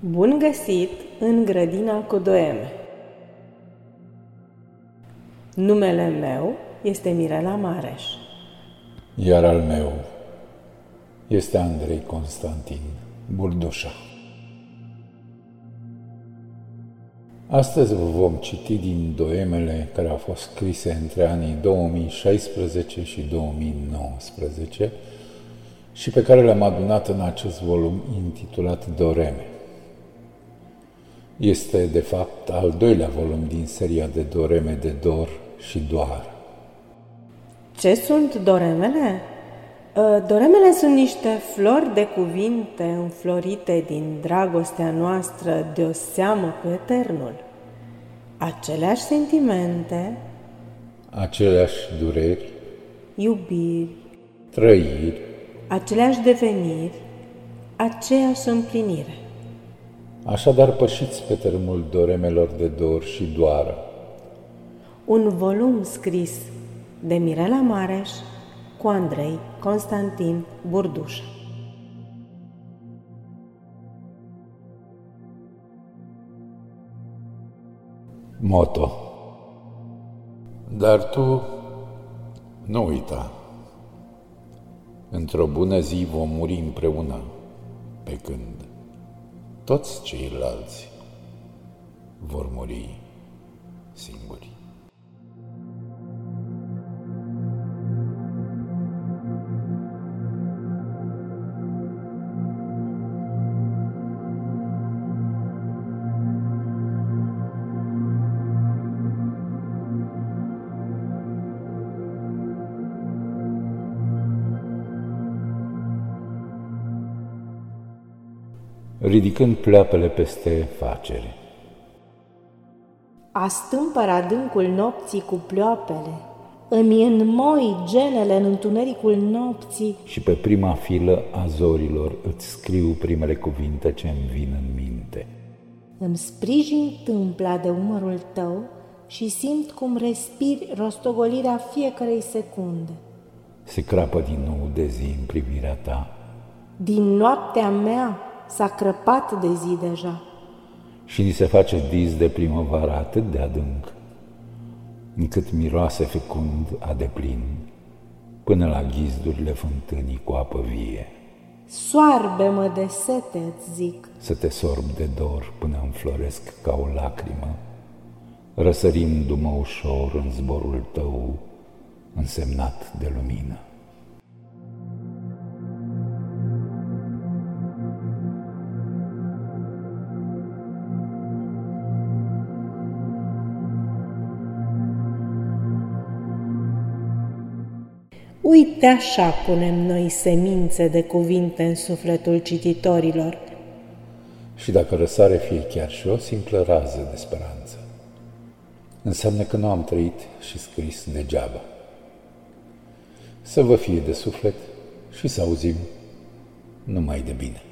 Bun găsit în grădina cu doeme! Numele meu este Mirela Mareș. Iar al meu este Andrei Constantin Burdușa. Astăzi vă vom citi din doemele care au fost scrise între anii 2016 și 2019 și pe care le-am adunat în acest volum intitulat Doreme. Este, de fapt, al doilea volum din seria de doreme de dor și doar. Ce sunt doremele? Ă, doremele sunt niște flori de cuvinte înflorite din dragostea noastră de o seamă cu Eternul. Aceleași sentimente, Aceleași dureri, iubiri, trăiri, aceleași deveniri, aceeași împlinire. Așadar pășiți pe tărâmul doremelor de dor și doară. Un volum scris de Mirela Mareș cu Andrei Constantin Burduș. Moto Dar tu nu uita. Într-o bună zi vom muri împreună, pe când toți ceilalți vor muri ridicând pleoapele peste facere. Astâmpăr adâncul nopții cu ploapele, îmi înmoi genele în întunericul nopții, Și pe prima filă a zorilor îți scriu primele cuvinte ce îmi vin în minte. îmi sprijin tâmpla de umărul tău și simt cum respiri rostogolirea fiecarei secunde. Se crapă din nou de zi în privirea ta Din noaptea mea s-a crăpat de zi deja. și ni se face dis de primăvară atât de adânc, încât miroase fecund a deplin, până la ghizdurile fântânii cu apă vie. Soarbe-mă de sete, îți zic, Să te sorb de dor până înfloresc ca o lacrimă, răsărindu-mă ușor în zborul tău însemnat de lumină. Uite așa punem noi semințe de cuvinte în sufletul cititorilor. Și dacă răsare fie chiar și o simplă rază de speranță, înseamnă că nu am trăit și scris degeaba. Să vă fie de suflet și să auzim numai de bine.